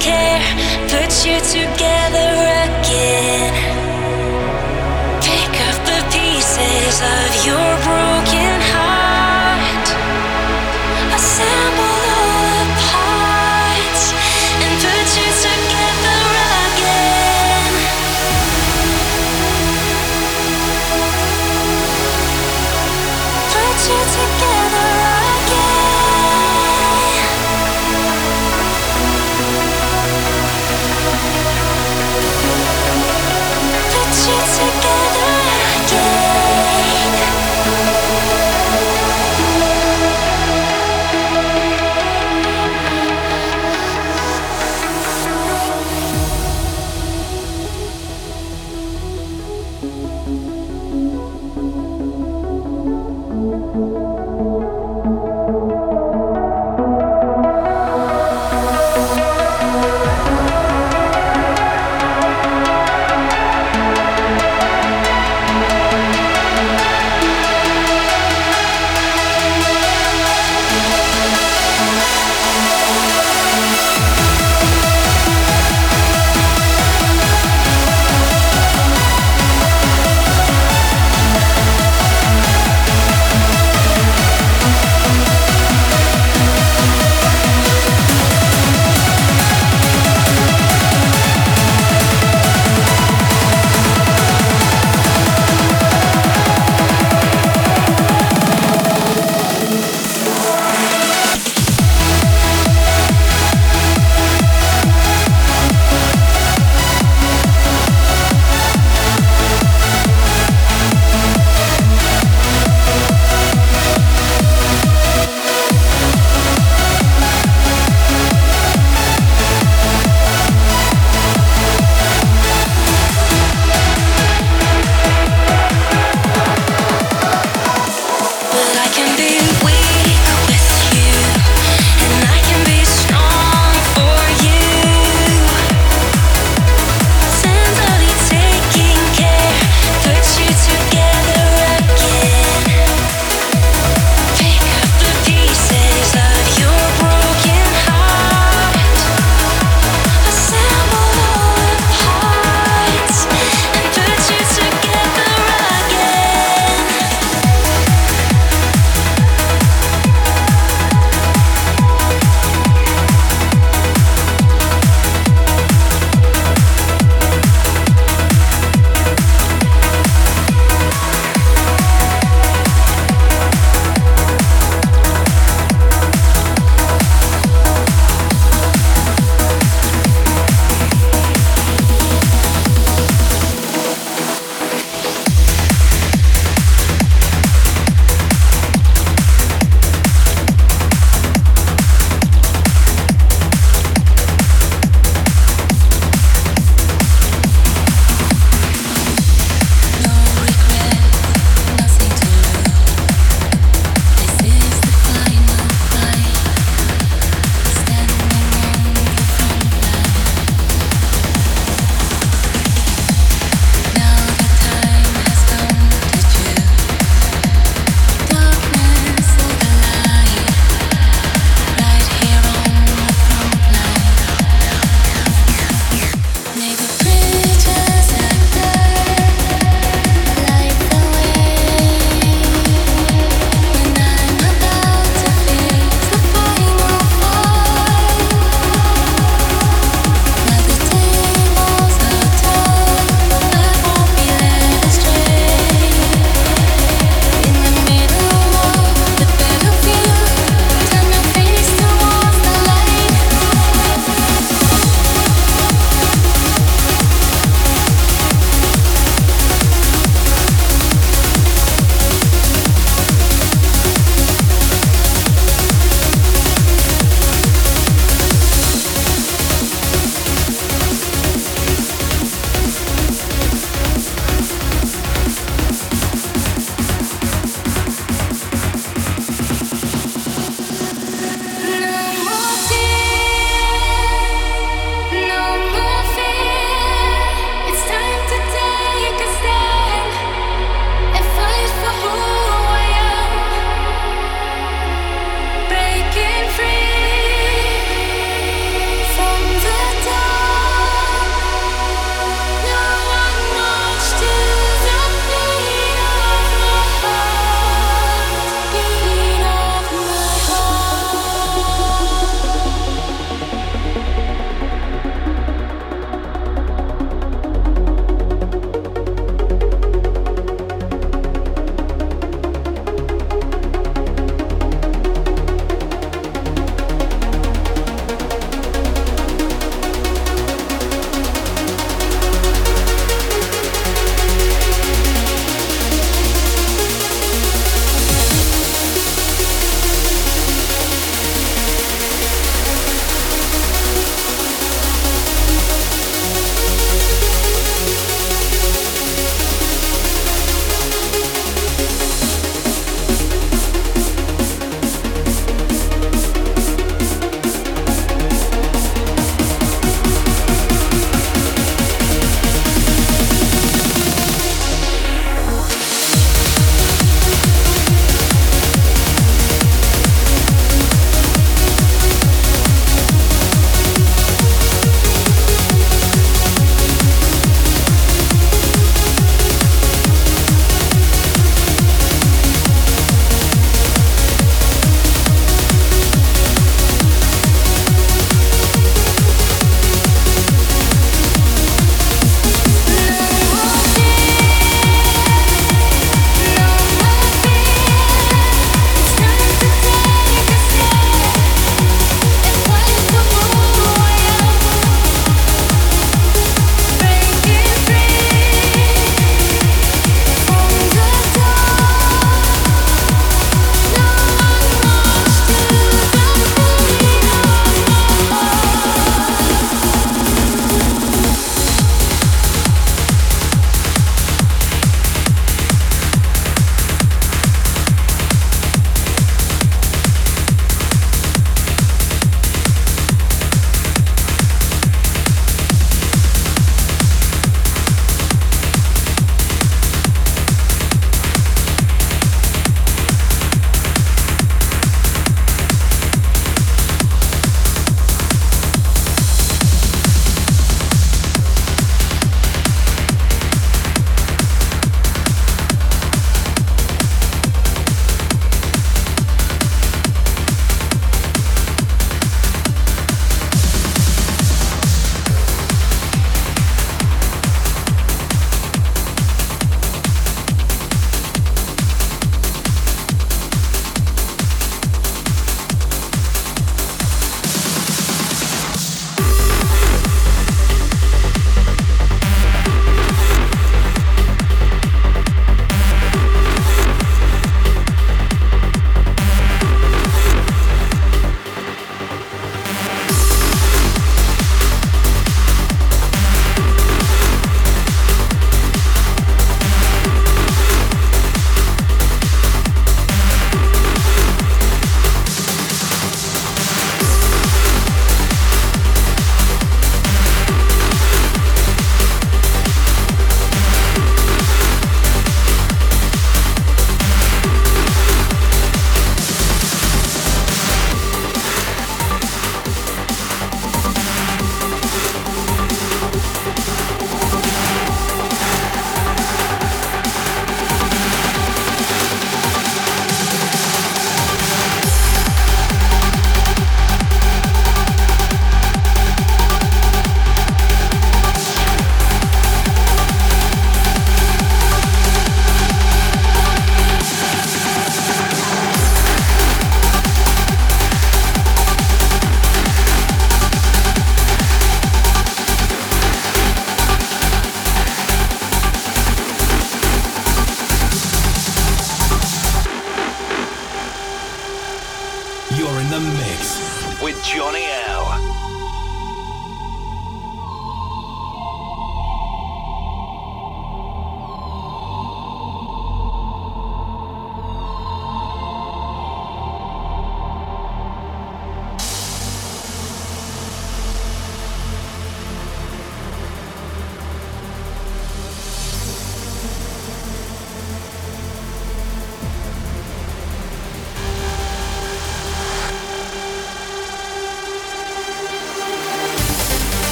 care, put you together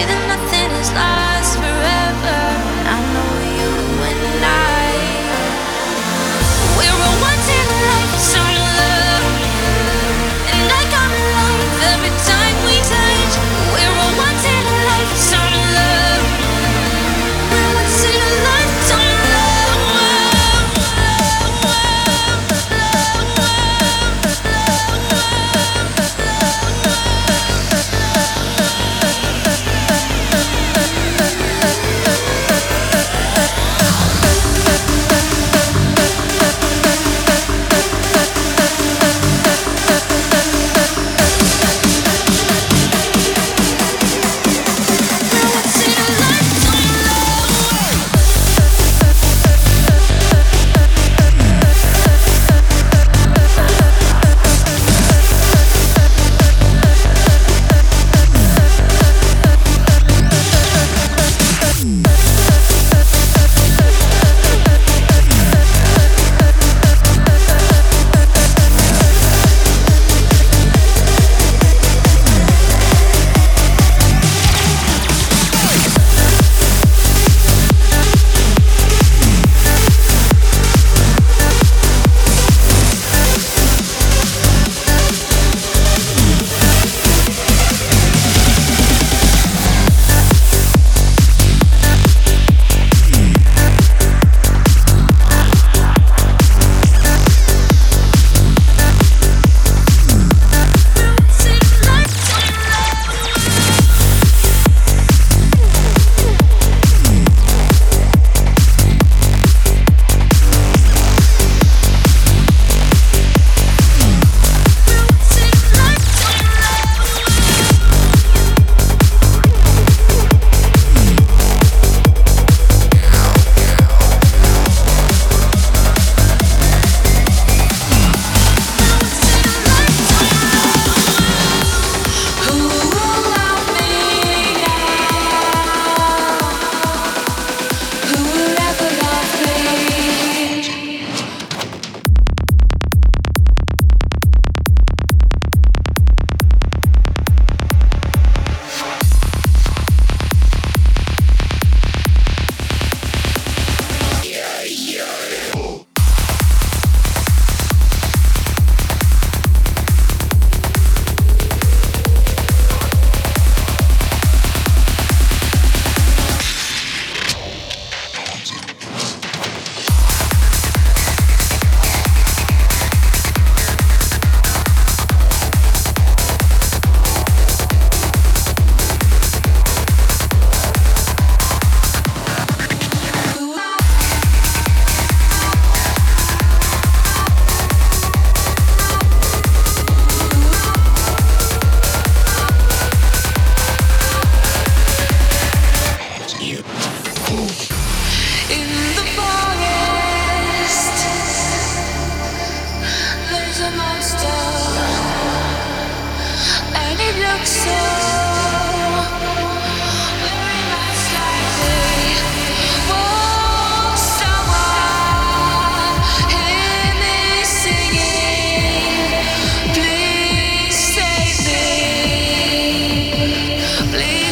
say that nothing is lost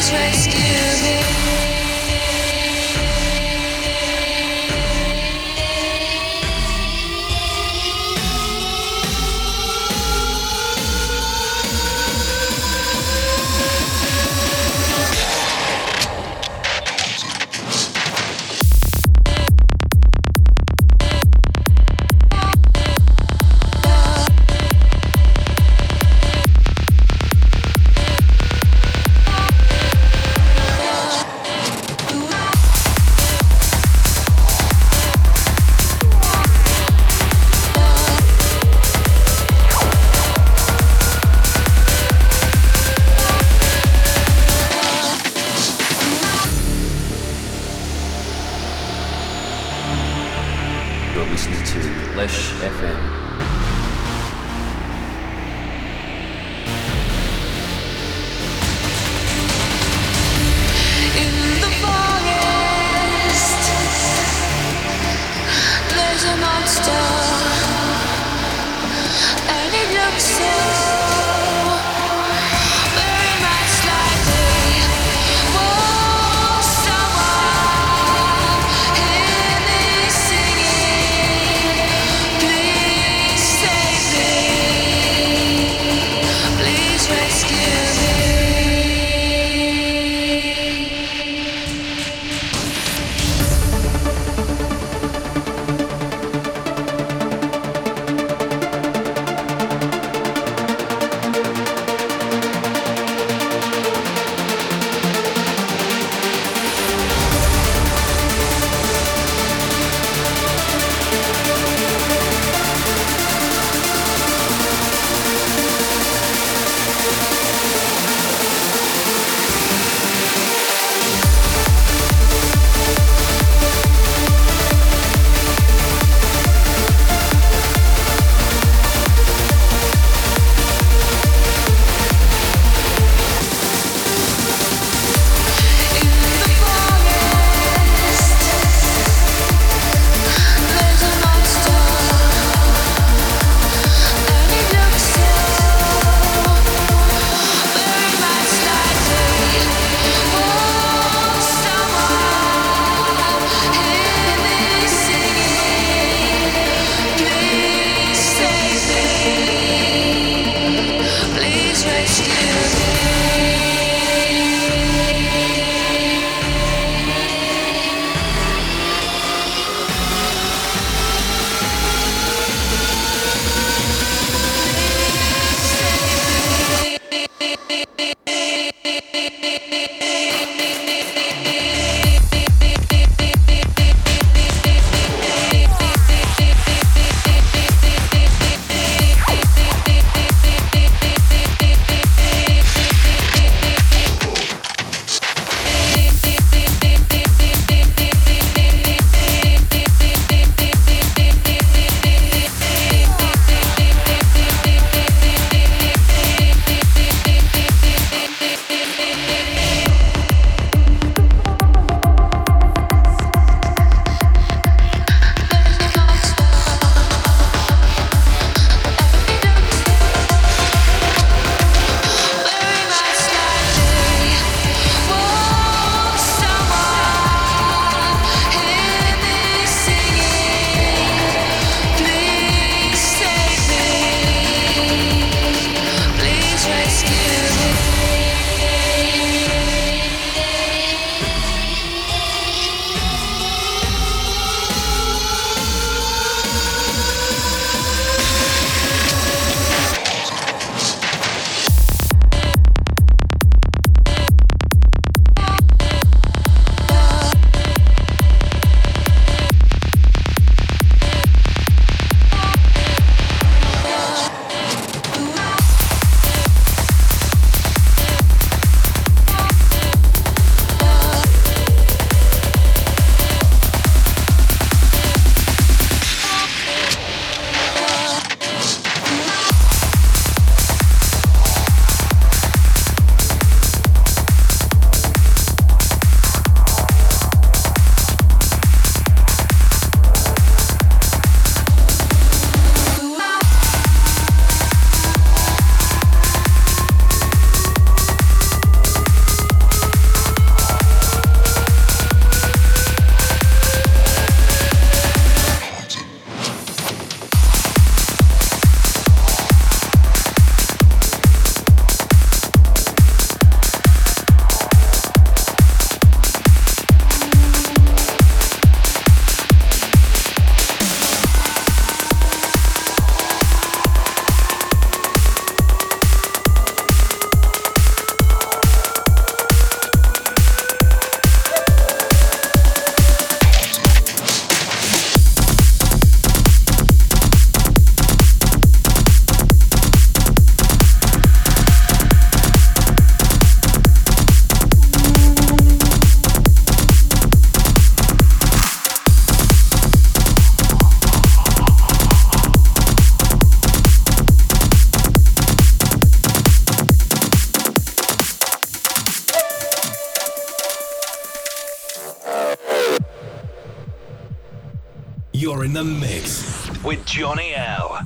Please in the mix with Johnny L.